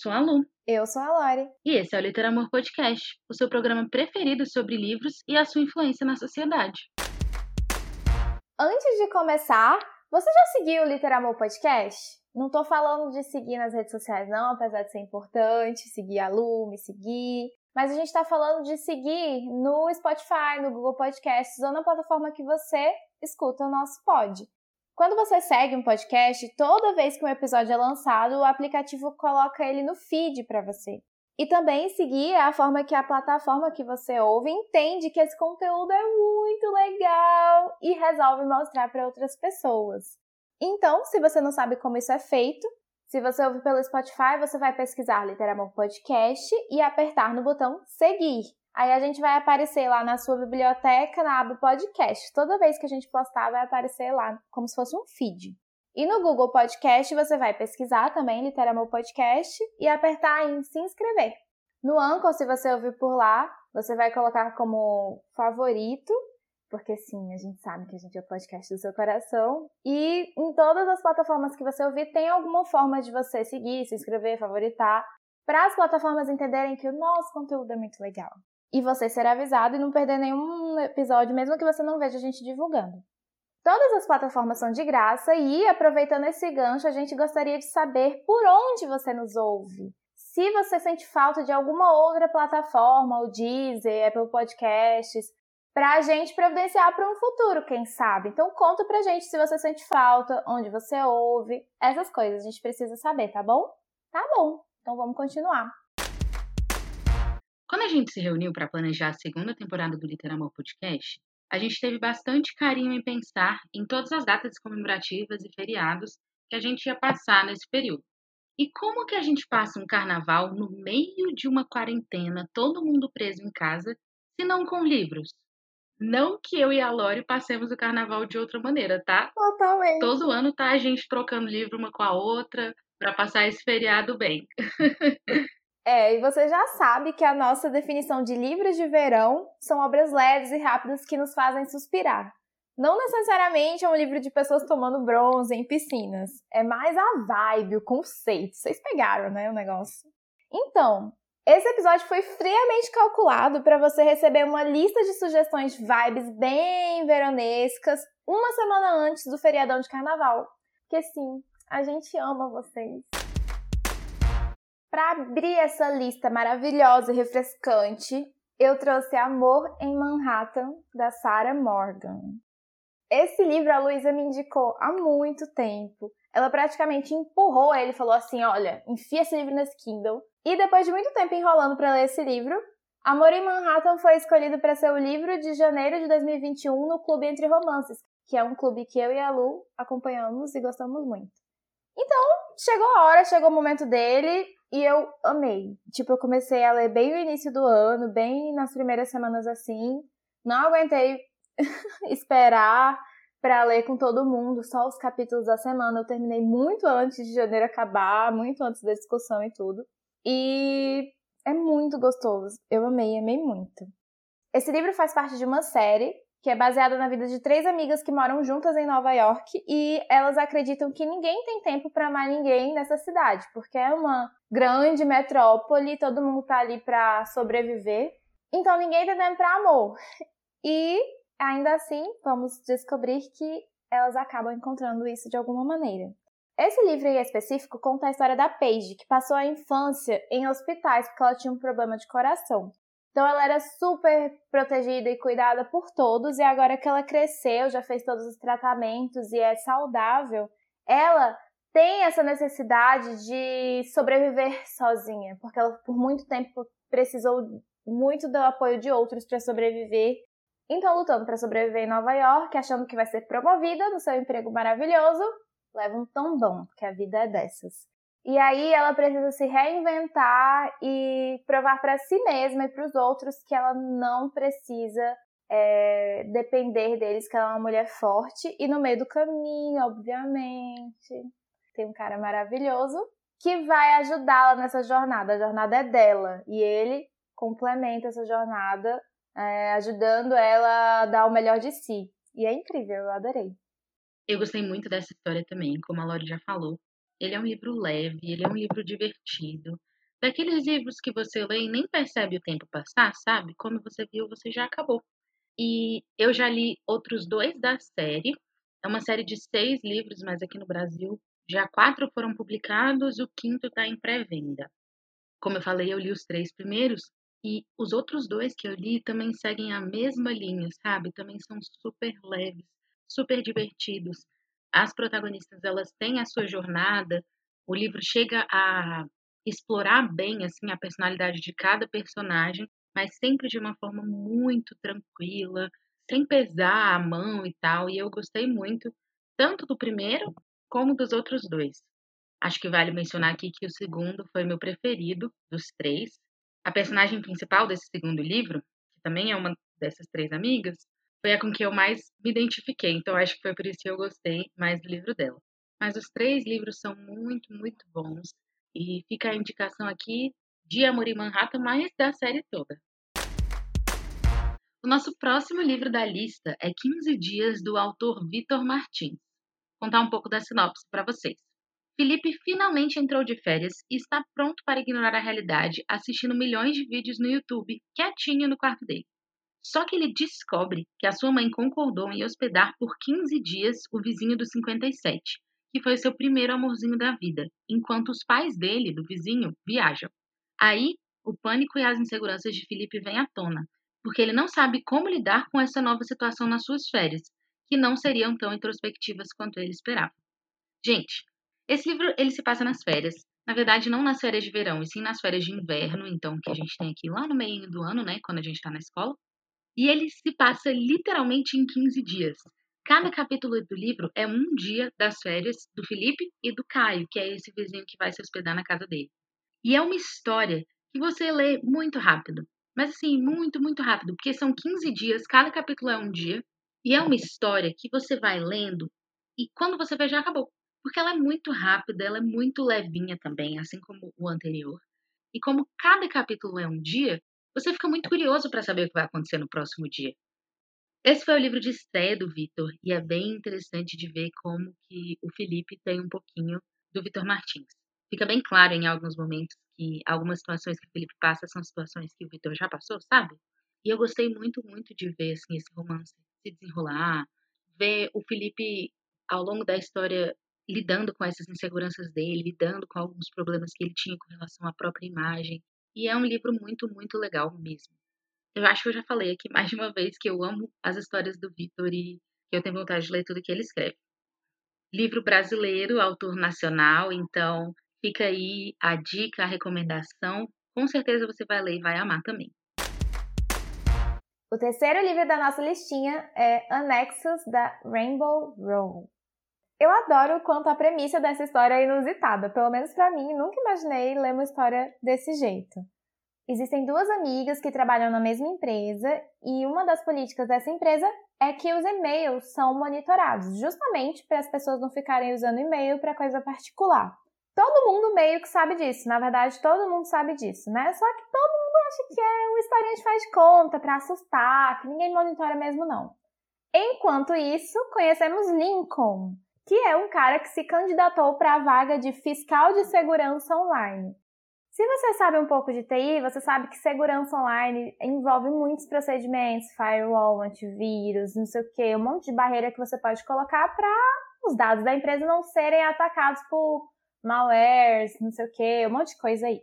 Sou a Lu. Eu sou a Lori. E esse é o Literamor Podcast, o seu programa preferido sobre livros e a sua influência na sociedade. Antes de começar, você já seguiu o Literamor Podcast? Não tô falando de seguir nas redes sociais, não, apesar de ser importante, seguir a Lu, me seguir. Mas a gente tá falando de seguir no Spotify, no Google Podcasts ou na plataforma que você escuta o nosso pod. Quando você segue um podcast, toda vez que um episódio é lançado, o aplicativo coloca ele no feed para você. E também seguir é a forma que a plataforma que você ouve entende que esse conteúdo é muito legal e resolve mostrar para outras pessoas. Então, se você não sabe como isso é feito, se você ouve pelo Spotify, você vai pesquisar Literamor Podcast e apertar no botão seguir. Aí a gente vai aparecer lá na sua biblioteca, na aba podcast. Toda vez que a gente postar, vai aparecer lá, como se fosse um feed. E no Google Podcast, você vai pesquisar também Literamor Podcast e apertar em se inscrever. No Anchor, se você ouvir por lá, você vai colocar como favorito, porque sim, a gente sabe que a gente é o podcast do seu coração. E em todas as plataformas que você ouvir, tem alguma forma de você seguir, se inscrever, favoritar, para as plataformas entenderem que o nosso conteúdo é muito legal e você ser avisado e não perder nenhum episódio, mesmo que você não veja a gente divulgando. Todas as plataformas são de graça e, aproveitando esse gancho, a gente gostaria de saber por onde você nos ouve. Se você sente falta de alguma outra plataforma, o Deezer, Apple Podcasts, para a gente providenciar para um futuro, quem sabe. Então conta pra gente se você sente falta, onde você ouve, essas coisas a gente precisa saber, tá bom? Tá bom. Então vamos continuar. Quando a gente se reuniu para planejar a segunda temporada do Literamor Podcast, a gente teve bastante carinho em pensar em todas as datas comemorativas e feriados que a gente ia passar nesse período. E como que a gente passa um carnaval no meio de uma quarentena, todo mundo preso em casa, se não com livros? Não que eu e a Lori passemos o carnaval de outra maneira, tá? Totalmente. Todo ano tá a gente trocando livro uma com a outra para passar esse feriado bem. É, e você já sabe que a nossa definição de livros de verão são obras leves e rápidas que nos fazem suspirar. Não necessariamente é um livro de pessoas tomando bronze em piscinas. É mais a vibe, o conceito. Vocês pegaram, né, o negócio? Então, esse episódio foi friamente calculado para você receber uma lista de sugestões vibes bem veronescas uma semana antes do feriadão de carnaval. Porque sim, a gente ama vocês. Para abrir essa lista maravilhosa e refrescante, eu trouxe Amor em Manhattan, da Sarah Morgan. Esse livro a Luísa me indicou há muito tempo. Ela praticamente empurrou ele e falou assim: Olha, enfia esse livro nesse Kindle. E depois de muito tempo enrolando para ler esse livro, Amor em Manhattan foi escolhido para ser o livro de janeiro de 2021 no Clube Entre Romances, que é um clube que eu e a Lu acompanhamos e gostamos muito. Então, chegou a hora, chegou o momento dele. E eu amei. Tipo, eu comecei a ler bem no início do ano, bem nas primeiras semanas assim. Não aguentei esperar para ler com todo mundo, só os capítulos da semana. Eu terminei muito antes de janeiro acabar, muito antes da discussão e tudo. E é muito gostoso. Eu amei, amei muito. Esse livro faz parte de uma série que é baseada na vida de três amigas que moram juntas em Nova York e elas acreditam que ninguém tem tempo para amar ninguém nessa cidade, porque é uma grande metrópole, todo mundo tá ali para sobreviver. Então ninguém tem tempo para amor. E ainda assim, vamos descobrir que elas acabam encontrando isso de alguma maneira. Esse livro em específico conta a história da Paige, que passou a infância em hospitais porque ela tinha um problema de coração. Então ela era super protegida e cuidada por todos, e agora que ela cresceu, já fez todos os tratamentos e é saudável, ela tem essa necessidade de sobreviver sozinha, porque ela por muito tempo precisou muito do apoio de outros para sobreviver. Então, lutando para sobreviver em Nova York, achando que vai ser promovida no seu emprego maravilhoso, leva um tombão, porque a vida é dessas. E aí ela precisa se reinventar e provar para si mesma e para os outros que ela não precisa é, depender deles, que ela é uma mulher forte. E no meio do caminho, obviamente, tem um cara maravilhoso que vai ajudá-la nessa jornada. A jornada é dela e ele complementa essa jornada, é, ajudando ela a dar o melhor de si. E é incrível, eu adorei. Eu gostei muito dessa história também, como a Lori já falou. Ele é um livro leve, ele é um livro divertido. Daqueles livros que você lê e nem percebe o tempo passar, sabe? Como você viu, você já acabou. E eu já li outros dois da série. É uma série de seis livros, mas aqui no Brasil já quatro foram publicados, o quinto está em pré-venda. Como eu falei, eu li os três primeiros e os outros dois que eu li também seguem a mesma linha, sabe? Também são super leves, super divertidos. As protagonistas, elas têm a sua jornada. O livro chega a explorar bem assim a personalidade de cada personagem, mas sempre de uma forma muito tranquila, sem pesar a mão e tal. E eu gostei muito tanto do primeiro como dos outros dois. Acho que vale mencionar aqui que o segundo foi meu preferido dos três. A personagem principal desse segundo livro, que também é uma dessas três amigas, foi a com que eu mais me identifiquei. Então acho que foi por isso que eu gostei mais do livro dela. Mas os três livros são muito, muito bons. E fica a indicação aqui de Amor em Manhattan, mais da série toda. O nosso próximo livro da lista é 15 Dias, do autor Vitor Martins. Contar um pouco da sinopse para vocês. Felipe finalmente entrou de férias e está pronto para ignorar a realidade, assistindo milhões de vídeos no YouTube, quietinho no quarto dele. Só que ele descobre que a sua mãe concordou em hospedar por 15 dias o vizinho do 57, que foi seu primeiro amorzinho da vida, enquanto os pais dele, do vizinho, viajam. Aí, o pânico e as inseguranças de Felipe vêm à tona, porque ele não sabe como lidar com essa nova situação nas suas férias, que não seriam tão introspectivas quanto ele esperava. Gente, esse livro ele se passa nas férias. Na verdade, não nas férias de verão, e sim nas férias de inverno, então, que a gente tem aqui lá no meio do ano, né, quando a gente está na escola. E ele se passa literalmente em 15 dias. Cada capítulo do livro é um dia das férias do Felipe e do Caio, que é esse vizinho que vai se hospedar na casa dele. E é uma história que você lê muito rápido. Mas assim, muito, muito rápido, porque são 15 dias, cada capítulo é um dia, e é uma história que você vai lendo e quando você vê já acabou. Porque ela é muito rápida, ela é muito levinha também, assim como o anterior. E como cada capítulo é um dia, você fica muito curioso para saber o que vai acontecer no próximo dia. Esse foi o livro de estreia do Vitor e é bem interessante de ver como que o Felipe tem um pouquinho do Vitor Martins. Fica bem claro em alguns momentos que algumas situações que o Felipe passa são situações que o Vitor já passou, sabe? E eu gostei muito, muito de ver assim, esse romance se desenrolar, ver o Felipe ao longo da história lidando com essas inseguranças dele, lidando com alguns problemas que ele tinha com relação à própria imagem. E é um livro muito, muito legal mesmo. Eu acho que eu já falei aqui mais de uma vez que eu amo as histórias do Vitor e que eu tenho vontade de ler tudo que ele escreve. Livro brasileiro, autor nacional, então fica aí a dica, a recomendação. Com certeza você vai ler e vai amar também. O terceiro livro da nossa listinha é Anexos da Rainbow Row. Eu adoro quanto a premissa dessa história é inusitada, pelo menos para mim, nunca imaginei ler uma história desse jeito. Existem duas amigas que trabalham na mesma empresa e uma das políticas dessa empresa é que os e-mails são monitorados, justamente para as pessoas não ficarem usando e-mail para coisa particular. Todo mundo meio que sabe disso, na verdade todo mundo sabe disso, né? Só que todo mundo acha que é uma historinha de faz de conta para assustar, que ninguém monitora mesmo não. Enquanto isso, conhecemos Lincoln, que é um cara que se candidatou para a vaga de fiscal de segurança online. Se você sabe um pouco de TI, você sabe que segurança online envolve muitos procedimentos, firewall, antivírus, não sei o que, um monte de barreira que você pode colocar para os dados da empresa não serem atacados por malwares, não sei o que, um monte de coisa aí.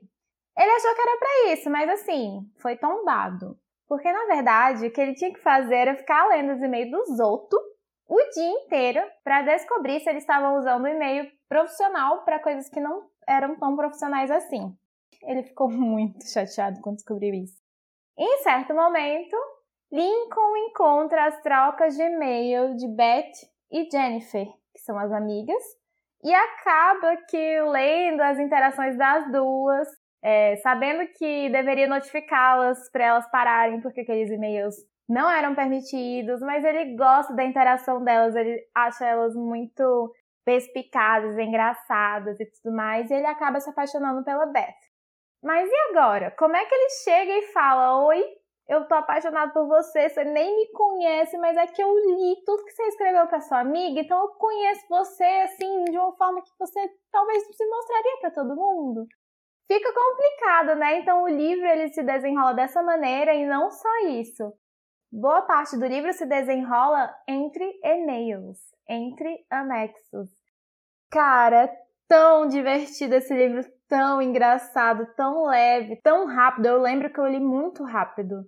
Ele achou que era para isso, mas assim, foi tombado. Porque na verdade, o que ele tinha que fazer era ficar lendo os e-mails dos outros o dia inteiro para descobrir se eles estavam usando o e-mail profissional para coisas que não eram tão profissionais assim. Ele ficou muito chateado quando descobriu isso. Em certo momento, Lincoln encontra as trocas de e-mail de Beth e Jennifer, que são as amigas, e acaba que lendo as interações das duas, é, sabendo que deveria notificá-las para elas pararem, porque aqueles e-mails não eram permitidos, mas ele gosta da interação delas, ele acha elas muito perspicazes, engraçadas e tudo mais, e ele acaba se apaixonando pela Beth. Mas e agora? Como é que ele chega e fala: Oi, eu tô apaixonado por você, você nem me conhece, mas é que eu li tudo que você escreveu para sua amiga, então eu conheço você assim de uma forma que você talvez se mostraria para todo mundo. Fica complicado, né? Então o livro ele se desenrola dessa maneira e não só isso. Boa parte do livro se desenrola entre e-mails, entre anexos. Cara, tão divertido esse livro, tão engraçado, tão leve, tão rápido. Eu lembro que eu li muito rápido.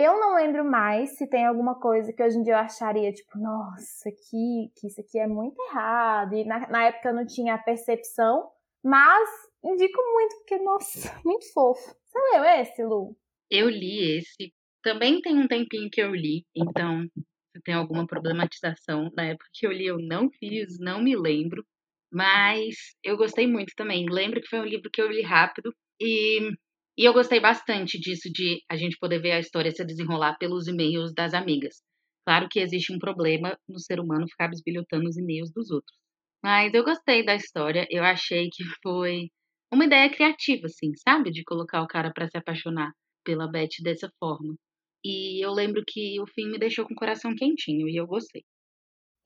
Eu não lembro mais se tem alguma coisa que hoje em dia eu acharia, tipo, nossa, que, que isso aqui é muito errado. E na, na época eu não tinha a percepção, mas indico muito, porque, nossa, muito fofo. Você leu esse, Lu? Eu li esse. Também tem um tempinho que eu li, então se tem alguma problematização, na época que eu li eu não fiz, não me lembro. Mas eu gostei muito também. Lembro que foi um livro que eu li rápido e e eu gostei bastante disso, de a gente poder ver a história se desenrolar pelos e-mails das amigas. Claro que existe um problema no ser humano ficar bisbilhotando os e-mails dos outros. Mas eu gostei da história, eu achei que foi uma ideia criativa, assim, sabe? De colocar o cara para se apaixonar pela Beth dessa forma. E eu lembro que o fim me deixou com o coração quentinho e eu gostei.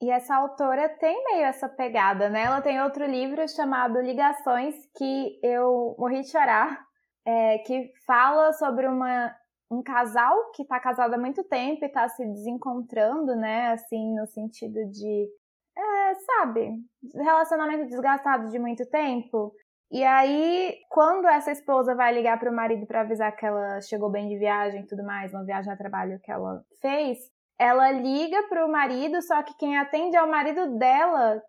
E essa autora tem meio essa pegada, né? Ela tem outro livro chamado Ligações que eu morri de chorar é, que fala sobre uma, um casal que está casado há muito tempo e está se desencontrando, né? Assim, no sentido de, é, sabe, relacionamento desgastado de muito tempo. E aí, quando essa esposa vai ligar para o marido para avisar que ela chegou bem de viagem e tudo mais, uma viagem a trabalho que ela fez, ela liga para o marido, só que quem atende é o marido dela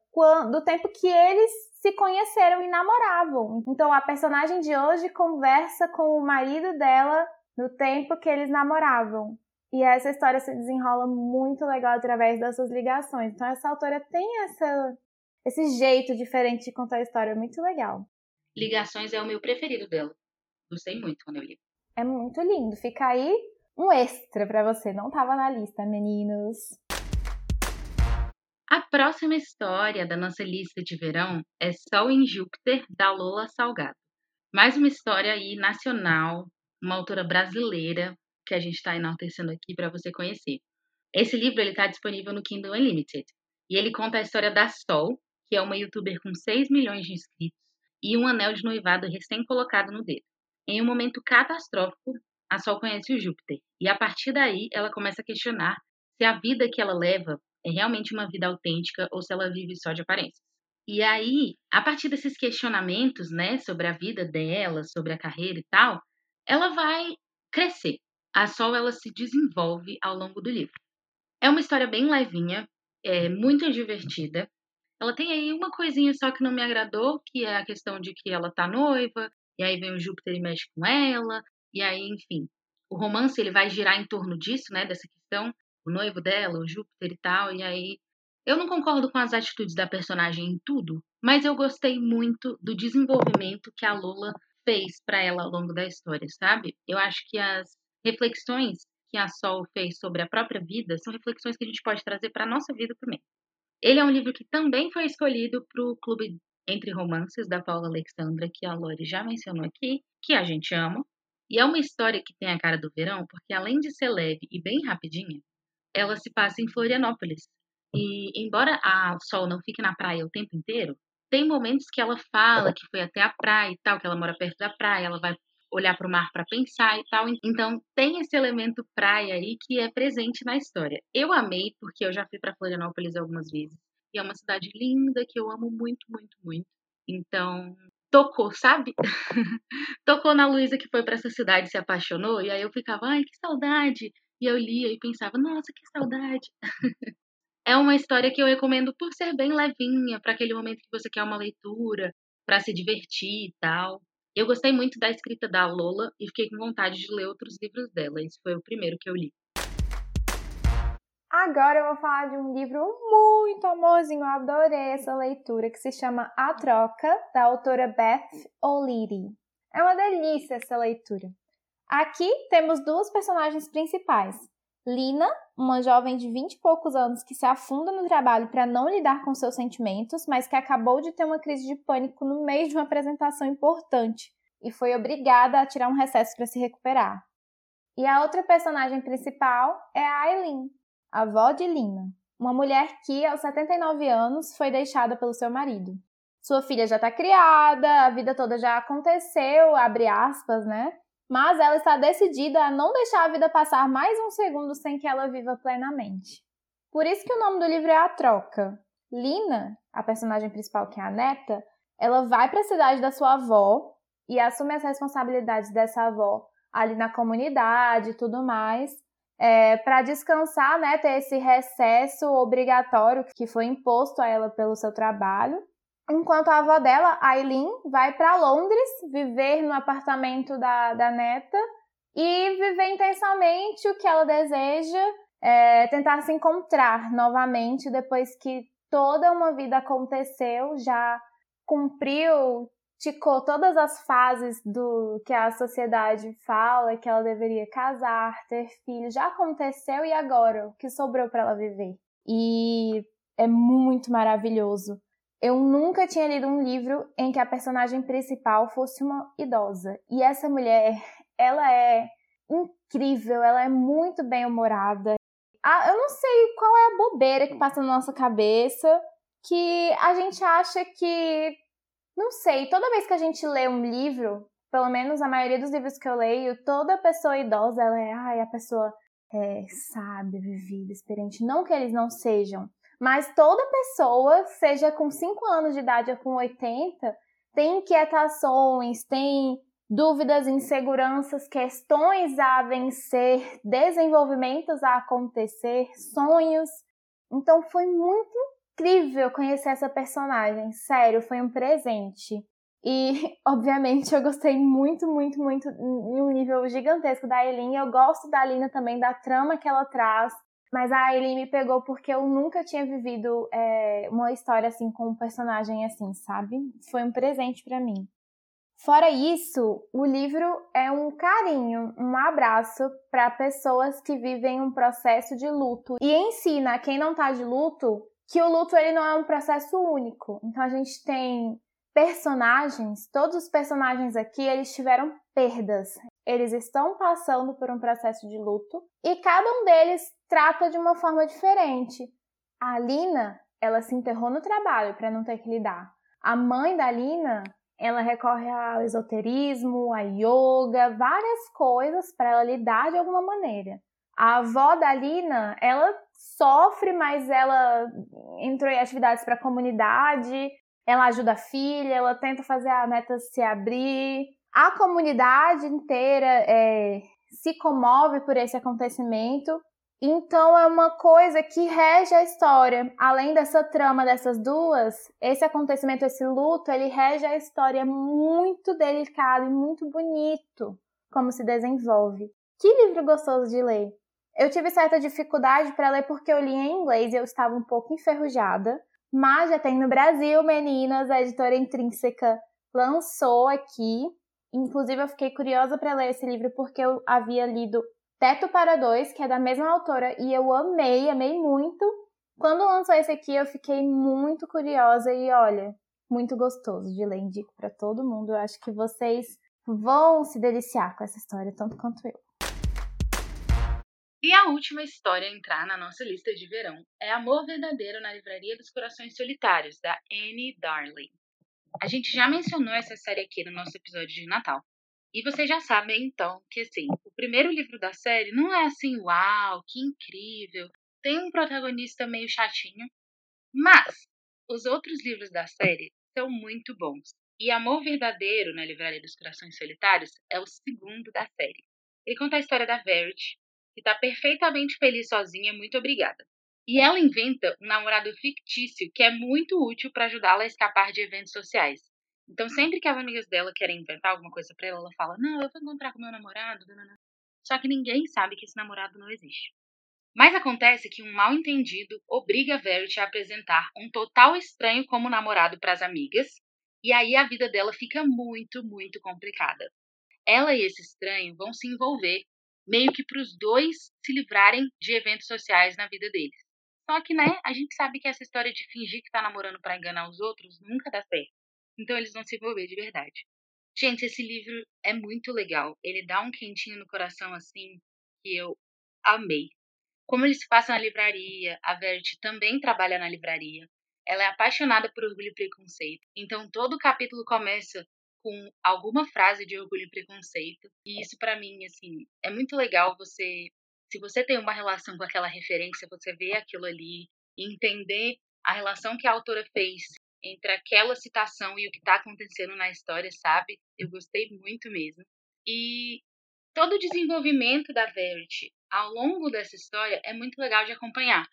do tempo que eles se conheceram e namoravam. Então a personagem de hoje conversa com o marido dela no tempo que eles namoravam. E essa história se desenrola muito legal através dessas ligações. Então essa autora tem essa, esse jeito diferente de contar a história, muito legal. Ligações é o meu preferido dela. Gostei muito quando eu li. É muito lindo. Fica aí um extra para você. Não tava na lista, meninos. A próxima história da nossa lista de verão é Sol em Júpiter, da Lola Salgado. Mais uma história aí nacional, uma autora brasileira que a gente está enaltecendo aqui para você conhecer. Esse livro ele está disponível no Kindle Unlimited e ele conta a história da Sol, que é uma youtuber com 6 milhões de inscritos e um anel de noivado recém-colocado no dedo. Em um momento catastrófico, a Sol conhece o Júpiter e a partir daí ela começa a questionar se a vida que ela leva é realmente uma vida autêntica ou se ela vive só de aparências. E aí, a partir desses questionamentos, né, sobre a vida dela, sobre a carreira e tal, ela vai crescer. A Sol ela se desenvolve ao longo do livro. É uma história bem levinha, é muito divertida. Ela tem aí uma coisinha só que não me agradou, que é a questão de que ela tá noiva, e aí vem o Júpiter e mexe com ela, e aí, enfim, o romance ele vai girar em torno disso, né, dessa questão o noivo dela, o Júpiter e tal, e aí eu não concordo com as atitudes da personagem em tudo, mas eu gostei muito do desenvolvimento que a Lola fez para ela ao longo da história, sabe? Eu acho que as reflexões que a Sol fez sobre a própria vida são reflexões que a gente pode trazer para a nossa vida também. Ele é um livro que também foi escolhido para o Clube Entre Romances, da Paula Alexandra, que a Lori já mencionou aqui, que a gente ama. E é uma história que tem a cara do verão, porque além de ser leve e bem rapidinha, ela se passa em Florianópolis. E embora a Sol não fique na praia o tempo inteiro, tem momentos que ela fala que foi até a praia e tal, que ela mora perto da praia, ela vai olhar para o mar para pensar e tal. Então tem esse elemento praia aí que é presente na história. Eu amei porque eu já fui para Florianópolis algumas vezes. E é uma cidade linda que eu amo muito, muito, muito. Então, tocou, sabe? tocou na Luísa que foi para essa cidade se apaixonou. E aí eu ficava, ai, que saudade. E eu lia e pensava, nossa, que saudade. é uma história que eu recomendo por ser bem levinha, para aquele momento que você quer uma leitura, para se divertir e tal. Eu gostei muito da escrita da Lola e fiquei com vontade de ler outros livros dela. Esse foi o primeiro que eu li. Agora eu vou falar de um livro muito amorzinho, eu adorei essa leitura, que se chama A Troca, da autora Beth O'Leary. É uma delícia essa leitura. Aqui temos duas personagens principais. Lina, uma jovem de 20 e poucos anos que se afunda no trabalho para não lidar com seus sentimentos, mas que acabou de ter uma crise de pânico no meio de uma apresentação importante e foi obrigada a tirar um recesso para se recuperar. E a outra personagem principal é a Aileen, avó de Lina, uma mulher que, aos 79 anos, foi deixada pelo seu marido. Sua filha já está criada, a vida toda já aconteceu, abre aspas, né? Mas ela está decidida a não deixar a vida passar mais um segundo sem que ela viva plenamente. Por isso que o nome do livro é A Troca. Lina, a personagem principal que é a neta, ela vai para a cidade da sua avó e assume as responsabilidades dessa avó ali na comunidade e tudo mais, é, para descansar, né, ter esse recesso obrigatório que foi imposto a ela pelo seu trabalho. Enquanto a avó dela, Aileen, vai para Londres viver no apartamento da, da neta e viver intensamente o que ela deseja, é, tentar se encontrar novamente depois que toda uma vida aconteceu, já cumpriu, ticou todas as fases do que a sociedade fala que ela deveria casar, ter filhos, já aconteceu e agora o que sobrou para ela viver? E é muito maravilhoso. Eu nunca tinha lido um livro em que a personagem principal fosse uma idosa. E essa mulher, ela é incrível, ela é muito bem humorada. Ah, eu não sei qual é a bobeira que passa na nossa cabeça que a gente acha que não sei, toda vez que a gente lê um livro, pelo menos a maioria dos livros que eu leio, toda pessoa idosa, ela é, ai, a pessoa é sábia, vivida, experiente. Não que eles não sejam, mas toda pessoa, seja com 5 anos de idade ou com 80, tem inquietações, tem dúvidas, inseguranças, questões a vencer, desenvolvimentos a acontecer, sonhos. Então foi muito incrível conhecer essa personagem. Sério, foi um presente. E, obviamente, eu gostei muito, muito, muito, em um nível gigantesco da Eileen. Eu gosto da Alina também, da trama que ela traz. Mas a Eileen me pegou porque eu nunca tinha vivido é, uma história assim com um personagem assim, sabe? Foi um presente para mim. Fora isso, o livro é um carinho, um abraço para pessoas que vivem um processo de luto e ensina a quem não tá de luto que o luto ele não é um processo único. Então a gente tem personagens, todos os personagens aqui, eles tiveram perdas. Eles estão passando por um processo de luto e cada um deles trata de uma forma diferente. A Lina, ela se enterrou no trabalho para não ter que lidar. A mãe da Lina, ela recorre ao esoterismo, a yoga, várias coisas para ela lidar de alguma maneira. A avó da Lina, ela sofre, mas ela entrou em atividades para a comunidade, ela ajuda a filha, ela tenta fazer a neta se abrir. A comunidade inteira é, se comove por esse acontecimento. Então é uma coisa que rege a história. Além dessa trama dessas duas, esse acontecimento, esse luto, ele rege a história é muito delicado e muito bonito como se desenvolve. Que livro gostoso de ler! Eu tive certa dificuldade para ler porque eu li em inglês e eu estava um pouco enferrujada, mas já tem no Brasil, meninas, a editora Intrínseca lançou aqui. Inclusive, eu fiquei curiosa para ler esse livro porque eu havia lido Teto para Dois, que é da mesma autora, e eu amei, amei muito. Quando lançou esse aqui, eu fiquei muito curiosa e olha, muito gostoso de ler. Indico para todo mundo. Eu acho que vocês vão se deliciar com essa história, tanto quanto eu. E a última história a entrar na nossa lista de verão é Amor Verdadeiro na Livraria dos Corações Solitários, da Annie Darling. A gente já mencionou essa série aqui no nosso episódio de Natal. E vocês já sabem, então, que assim, o primeiro livro da série não é assim, uau, que incrível, tem um protagonista meio chatinho, mas os outros livros da série são muito bons. E Amor Verdadeiro na Livraria dos Corações Solitários é o segundo da série. Ele conta a história da Verity, que está perfeitamente feliz sozinha, muito obrigada. E ela inventa um namorado fictício que é muito útil para ajudá-la a escapar de eventos sociais. Então, sempre que as amigas dela querem inventar alguma coisa para ela, ela fala: Não, eu vou encontrar com meu namorado. Só que ninguém sabe que esse namorado não existe. Mas acontece que um mal entendido obriga a Verity a apresentar um total estranho como namorado para as amigas, e aí a vida dela fica muito, muito complicada. Ela e esse estranho vão se envolver meio que para os dois se livrarem de eventos sociais na vida deles. Só que, né, a gente sabe que essa história de fingir que tá namorando para enganar os outros nunca dá certo. Então eles vão se envolver de verdade. Gente, esse livro é muito legal. Ele dá um quentinho no coração assim que eu amei. Como ele se passa na livraria, a Verity também trabalha na livraria. Ela é apaixonada por orgulho e preconceito. Então todo o capítulo começa com alguma frase de orgulho e preconceito. E isso para mim assim, é muito legal você se você tem uma relação com aquela referência, você vê aquilo ali entender a relação que a autora fez entre aquela citação e o que está acontecendo na história, sabe? Eu gostei muito mesmo. E todo o desenvolvimento da Verity ao longo dessa história é muito legal de acompanhar.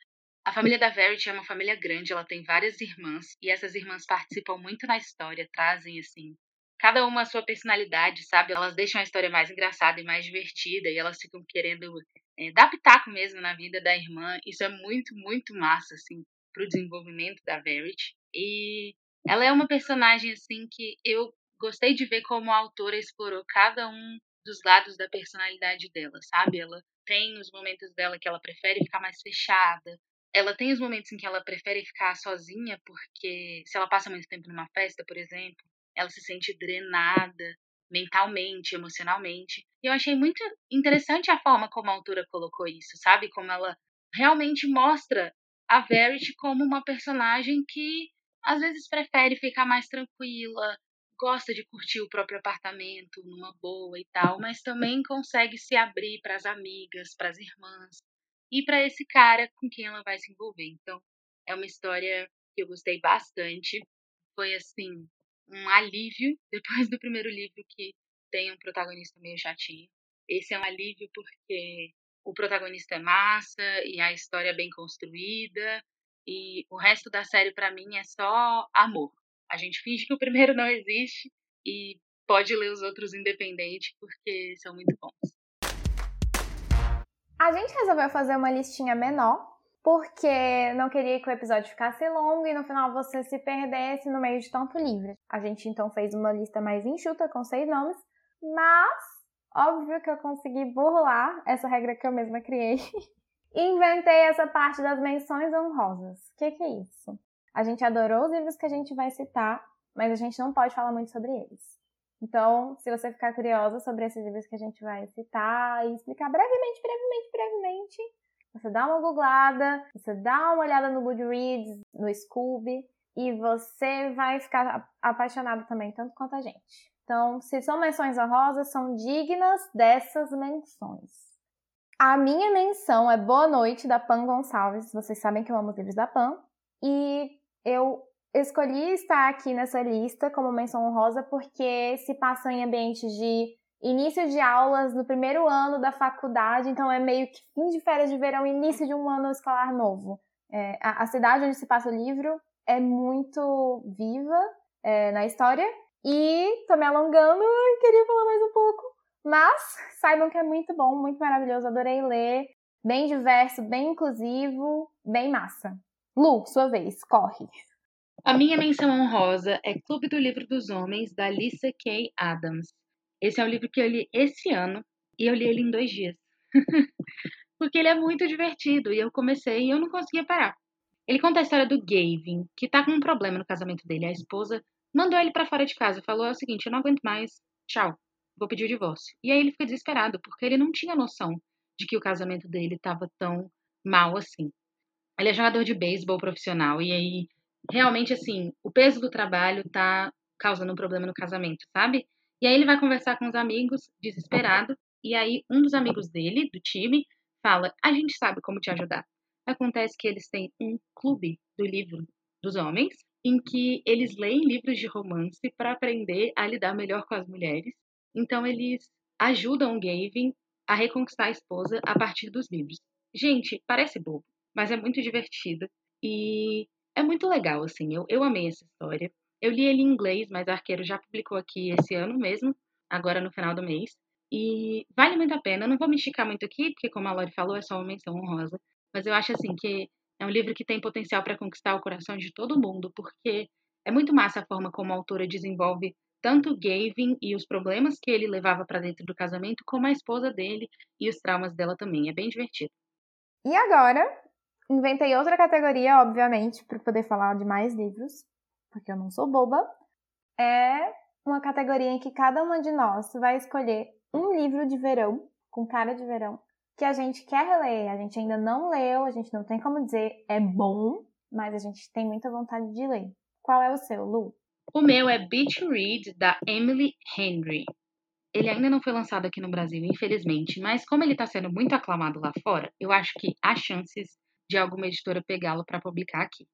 A família da Verity é uma família grande, ela tem várias irmãs e essas irmãs participam muito na história, trazem assim cada uma a sua personalidade, sabe? Elas deixam a história mais engraçada e mais divertida e elas ficam querendo é, dar pitaco mesmo na vida da irmã. Isso é muito, muito massa, assim, pro desenvolvimento da Verity. E ela é uma personagem, assim, que eu gostei de ver como a autora explorou cada um dos lados da personalidade dela, sabe? Ela tem os momentos dela que ela prefere ficar mais fechada. Ela tem os momentos em que ela prefere ficar sozinha, porque se ela passa muito tempo numa festa, por exemplo, ela se sente drenada mentalmente, emocionalmente. E eu achei muito interessante a forma como a autora colocou isso, sabe? Como ela realmente mostra a Verity como uma personagem que às vezes prefere ficar mais tranquila, gosta de curtir o próprio apartamento numa boa e tal, mas também consegue se abrir para as amigas, para as irmãs e para esse cara com quem ela vai se envolver. Então, é uma história que eu gostei bastante. Foi assim, um alívio depois do primeiro livro que tem um protagonista meio chatinho. Esse é um alívio porque o protagonista é massa e a história é bem construída e o resto da série para mim é só amor. A gente finge que o primeiro não existe e pode ler os outros independente porque são muito bons. A gente resolveu fazer uma listinha menor porque não queria que o episódio ficasse longo e no final você se perdesse no meio de tanto livro. A gente então fez uma lista mais enxuta com seis nomes, mas óbvio que eu consegui burlar essa regra que eu mesma criei inventei essa parte das menções honrosas. O que, que é isso? A gente adorou os livros que a gente vai citar, mas a gente não pode falar muito sobre eles. Então, se você ficar curiosa sobre esses livros que a gente vai citar e explicar brevemente, brevemente, brevemente, você dá uma googlada, você dá uma olhada no Goodreads, no Scooby, e você vai ficar apaixonado também, tanto quanto a gente. Então, se são menções honrosas, são dignas dessas menções. A minha menção é Boa Noite, da Pan Gonçalves. Vocês sabem que eu amo os livros da Pan. E eu escolhi estar aqui nessa lista como menção honrosa porque se passa em ambientes de início de aulas no primeiro ano da faculdade, então é meio que fim de férias de verão, início de um ano escolar novo. É, a, a, cidade onde se passa o livro é muito viva é, na história e tô me alongando e queria falar mais um pouco, mas saibam que é muito bom, muito maravilhoso, adorei ler, bem diverso, bem inclusivo, bem massa. Lu, sua vez, corre. A minha menção honrosa é Clube do Livro dos Homens, da Lisa K. Adams. Esse é um livro que eu li esse ano e eu li ele em dois dias. Porque ele é muito divertido e eu comecei e eu não conseguia parar. Ele conta a história do Gavin, que tá com um problema no casamento dele. A esposa mandou ele para fora de casa, falou é o seguinte: eu não aguento mais, tchau, vou pedir o divórcio. E aí ele fica desesperado, porque ele não tinha noção de que o casamento dele estava tão mal assim. Ele é jogador de beisebol profissional e aí realmente assim, o peso do trabalho tá causando um problema no casamento, sabe? E aí ele vai conversar com os amigos, desesperado, e aí um dos amigos dele, do time, fala: "A gente sabe como te ajudar". Acontece que eles têm um clube do livro dos homens, em que eles leem livros de romance para aprender a lidar melhor com as mulheres. Então eles ajudam Gavin a reconquistar a esposa a partir dos livros. Gente, parece bobo, mas é muito divertido e é muito legal, assim. Eu, eu amei essa história. Eu li ele em inglês, mas o Arqueiro já publicou aqui esse ano mesmo, agora no final do mês. E vale muito a pena. Eu não vou me esticar muito aqui, porque como a Lori falou, é só uma menção honrosa. Mas eu acho assim que é um livro que tem potencial para conquistar o coração de todo mundo, porque é muito massa a forma como a autora desenvolve tanto Gavin e os problemas que ele levava para dentro do casamento, como a esposa dele e os traumas dela também. É bem divertido. E agora, inventei outra categoria, obviamente, para poder falar de mais livros porque eu não sou boba, é uma categoria em que cada uma de nós vai escolher um livro de verão, com cara de verão, que a gente quer ler, a gente ainda não leu, a gente não tem como dizer é bom, mas a gente tem muita vontade de ler. Qual é o seu, Lu? O meu é Beach Read, da Emily Henry. Ele ainda não foi lançado aqui no Brasil, infelizmente, mas como ele está sendo muito aclamado lá fora, eu acho que há chances de alguma editora pegá-lo para publicar aqui.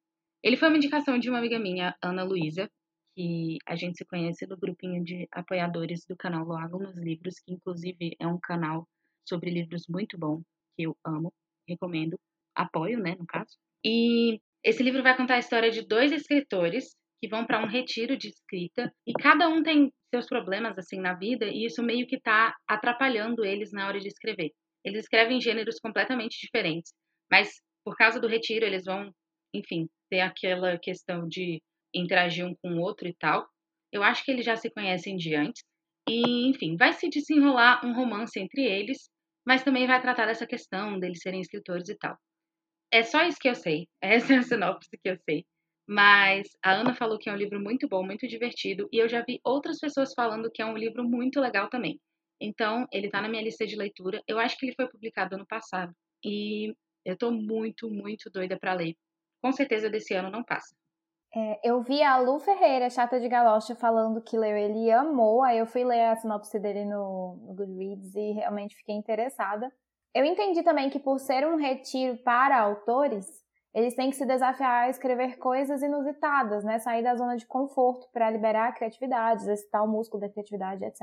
Ele foi uma indicação de uma amiga minha, Ana Luísa, que a gente se conhece do grupinho de apoiadores do canal Loago nos Livros, que inclusive é um canal sobre livros muito bom, que eu amo, recomendo, apoio, né, no caso. E esse livro vai contar a história de dois escritores que vão para um retiro de escrita e cada um tem seus problemas assim na vida e isso meio que está atrapalhando eles na hora de escrever. Eles escrevem gêneros completamente diferentes, mas por causa do retiro eles vão, enfim, ter aquela questão de interagir um com o outro e tal. Eu acho que eles já se conhecem de antes. E, enfim, vai se desenrolar um romance entre eles, mas também vai tratar dessa questão deles serem escritores e tal. É só isso que eu sei. Essa é a sinopse que eu sei. Mas a Ana falou que é um livro muito bom, muito divertido, e eu já vi outras pessoas falando que é um livro muito legal também. Então, ele tá na minha lista de leitura. Eu acho que ele foi publicado ano passado. E eu tô muito, muito doida para ler. Com certeza desse ano não passa. É, eu vi a Lu Ferreira, chata de galocha, falando que leu ele amou. Aí eu fui ler a sinopse dele no, no Goodreads e realmente fiquei interessada. Eu entendi também que por ser um retiro para autores, eles têm que se desafiar a escrever coisas inusitadas, né? Sair da zona de conforto para liberar a criatividade, exercitar o músculo da criatividade, etc.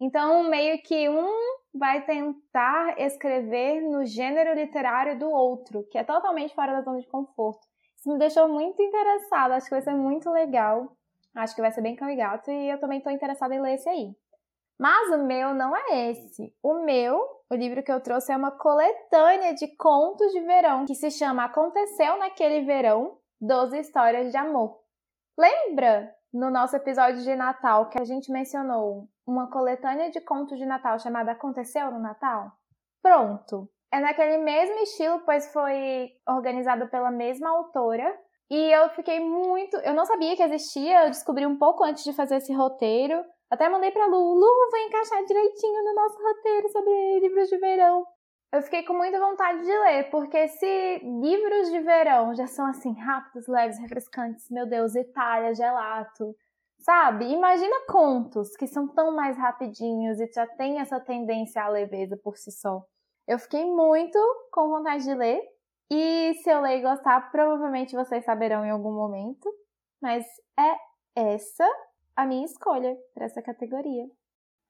Então, meio que um vai tentar escrever no gênero literário do outro, que é totalmente fora da zona de conforto. Isso me deixou muito interessada, acho que vai ser muito legal. Acho que vai ser bem carigato e eu também estou interessada em ler esse aí. Mas o meu não é esse. O meu, o livro que eu trouxe é uma coletânea de contos de verão que se chama Aconteceu naquele verão, 12 histórias de amor. Lembra no nosso episódio de Natal que a gente mencionou uma coletânea de contos de Natal chamada Aconteceu no Natal? Pronto. É naquele mesmo estilo, pois foi organizado pela mesma autora. E eu fiquei muito. Eu não sabia que existia, eu descobri um pouco antes de fazer esse roteiro. Até mandei pra Lu, Lu, vai encaixar direitinho no nosso roteiro sobre livros de verão. Eu fiquei com muita vontade de ler, porque se livros de verão já são assim, rápidos, leves, refrescantes, meu Deus, Itália, gelato, sabe? Imagina contos que são tão mais rapidinhos e já tem essa tendência à leveza por si só. Eu fiquei muito com vontade de ler. E se eu ler e gostar, provavelmente vocês saberão em algum momento. Mas é essa a minha escolha para essa categoria.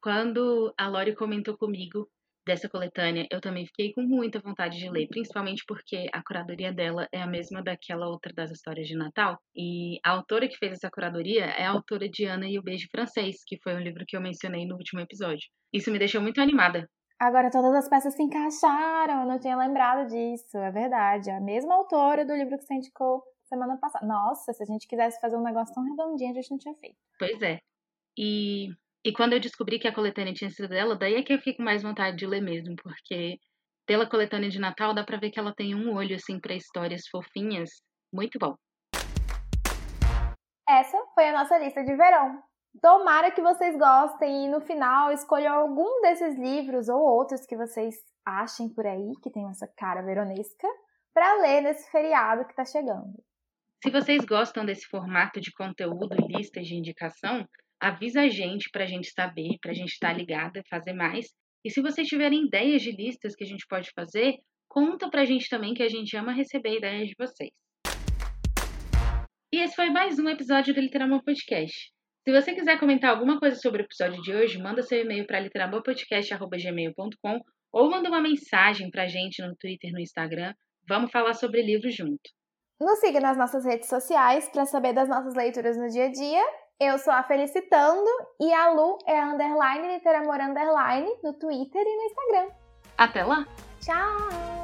Quando a Lori comentou comigo dessa coletânea, eu também fiquei com muita vontade de ler, principalmente porque a curadoria dela é a mesma daquela outra das histórias de Natal. E a autora que fez essa curadoria é a autora de Ana e o Beijo Francês, que foi um livro que eu mencionei no último episódio. Isso me deixou muito animada, Agora todas as peças se encaixaram, eu não tinha lembrado disso, é verdade. A mesma autora do livro que você indicou semana passada. Nossa, se a gente quisesse fazer um negócio tão redondinho, a gente não tinha feito. Pois é. E, e quando eu descobri que a coletânea tinha sido dela, daí é que eu fiquei com mais vontade de ler mesmo, porque pela coletânea de Natal dá pra ver que ela tem um olho, assim, para histórias fofinhas. Muito bom. Essa foi a nossa lista de verão. Tomara que vocês gostem e no final escolham algum desses livros ou outros que vocês achem por aí que tem essa cara veronesca para ler nesse feriado que está chegando. Se vocês gostam desse formato de conteúdo e listas de indicação, avisa a gente para a gente saber, para a gente estar tá ligada, fazer mais. E se vocês tiverem ideias de listas que a gente pode fazer, conta para a gente também que a gente ama receber ideias de vocês. E esse foi mais um episódio do Literamor Podcast. Se você quiser comentar alguma coisa sobre o episódio de hoje, manda seu e-mail para literamorpodcast.gmail.com ou manda uma mensagem para a gente no Twitter, no Instagram. Vamos falar sobre livros junto. Nos siga nas nossas redes sociais para saber das nossas leituras no dia a dia. Eu sou a Felicitando e a Lu é a underline literamor underline no Twitter e no Instagram. Até lá! Tchau!